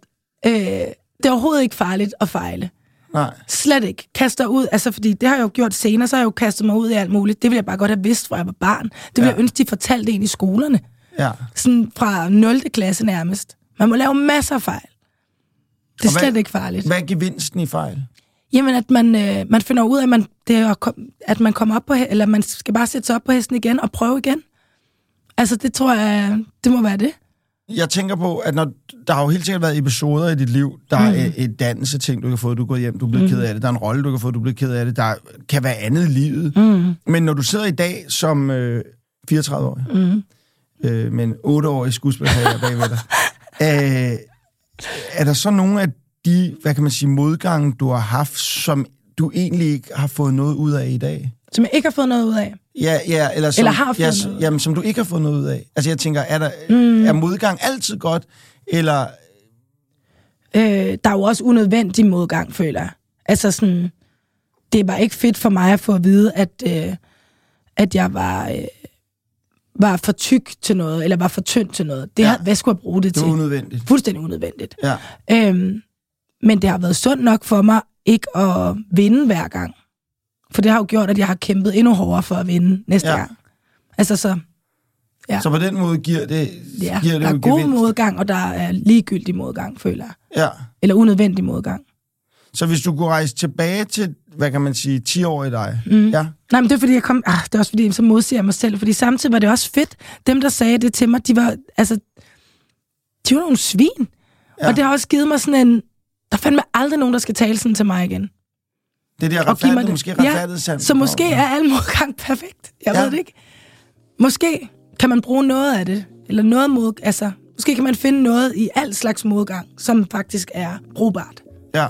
øh, det er overhovedet ikke farligt at fejle. Nej. Slet ikke. Kast dig ud. Altså, fordi det har jeg jo gjort senere, så har jeg jo kastet mig ud i alt muligt. Det ville jeg bare godt have vidst, fra jeg var barn. Det ville ja. jeg ønske, de fortalte en i skolerne. Ja. Sådan fra 0. klasse nærmest. Man må lave masser af fejl. Det er hvad- slet ikke farligt. Hvad er gevinsten i fejl? Jamen, at man, øh, man finder ud af, at man, det er at, man kommer op på, eller man skal bare sætte sig op på hesten igen og prøve igen. Altså, det tror jeg, det må være det. Jeg tænker på, at når, der har jo helt sikkert været episoder i dit liv, der mm. er et danse ting, du kan få, du er gået hjem, du er blevet mm. ked af det, der er en rolle, du kan få, du er blevet ked af det, der kan være andet i livet. Mm. Men når du sidder i dag som øh, 34-årig, Mm. Øh, med en 8-årig skuespillerkarriere bagved dig, øh, er der så nogle af de, hvad kan man sige, modgange, du har haft, som du egentlig ikke har fået noget ud af i dag? Som jeg ikke har fået noget ud af. Ja, ja, eller, som, Eller har fået ja, noget. Jamen, som du ikke har fået noget ud af. Altså, jeg tænker, er, der, mm. er modgang altid godt, eller... Øh, der er jo også unødvendig modgang, føler jeg. Altså sådan, det var ikke fedt for mig at få at vide, at, øh, at jeg var, øh, var for tyk til noget, eller var for tynd til noget. Det Ja. ja. hvad skulle jeg bruge det Det til? er unødvendigt. Fuldstændig unødvendigt. Ja. Øhm, men det har været sundt nok for mig ikke at vinde hver gang. For det har jo gjort, at jeg har kæmpet endnu hårdere for at vinde næste Ja. gang. Altså så, Ja. Så på den måde giver det, ja, giver det der er god gevinst. modgang, og der er ligegyldig modgang, føler jeg. Ja. Eller unødvendig modgang. Så hvis du kunne rejse tilbage til, hvad kan man sige, 10 år i dig, Mm. ja, Nej, men det er fordi, jeg kom... Ah, det er også fordi, så modsiger jeg mig selv. Fordi samtidig var det også fedt. Dem, der sagde det til mig, de var... Altså, de var nogle svin. Ja. Ja. Og det har også givet mig sådan en... Der fandme aldrig nogen, der skal tale sådan til mig igen. det er mig retfærdigt, det. måske Ja, retfærdigt sandt. Så måske er al modgang perfekt. Jeg Ja. ja. ved det ikke. Måske kan man bruge noget af det. Eller noget mod... Altså, måske kan man finde noget i al slags modgang, som faktisk er brugbart. Ja.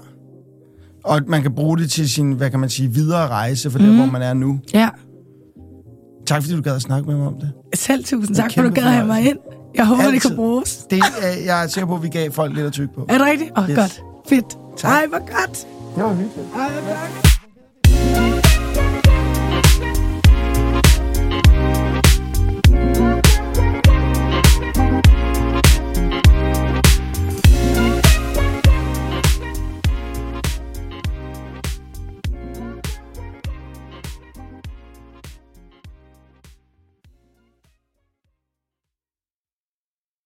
Og man kan bruge det til sin, hvad kan man sige, videre rejse for mm. der, Mhm. hvor man er nu. Ja. Tak fordi du gad at snakke med mig om det. Selv tusind Det tak, for du gad have mig ind. Jeg håber, det Altid. kan bruges. det er, jeg er sikker på, at vi gav folk lidt at tykke på. Er det rigtigt? Åh, oh, Yes. godt. Fedt. Tak. Ej, hvor godt. Det var hyggeligt. Ej, hvor godt.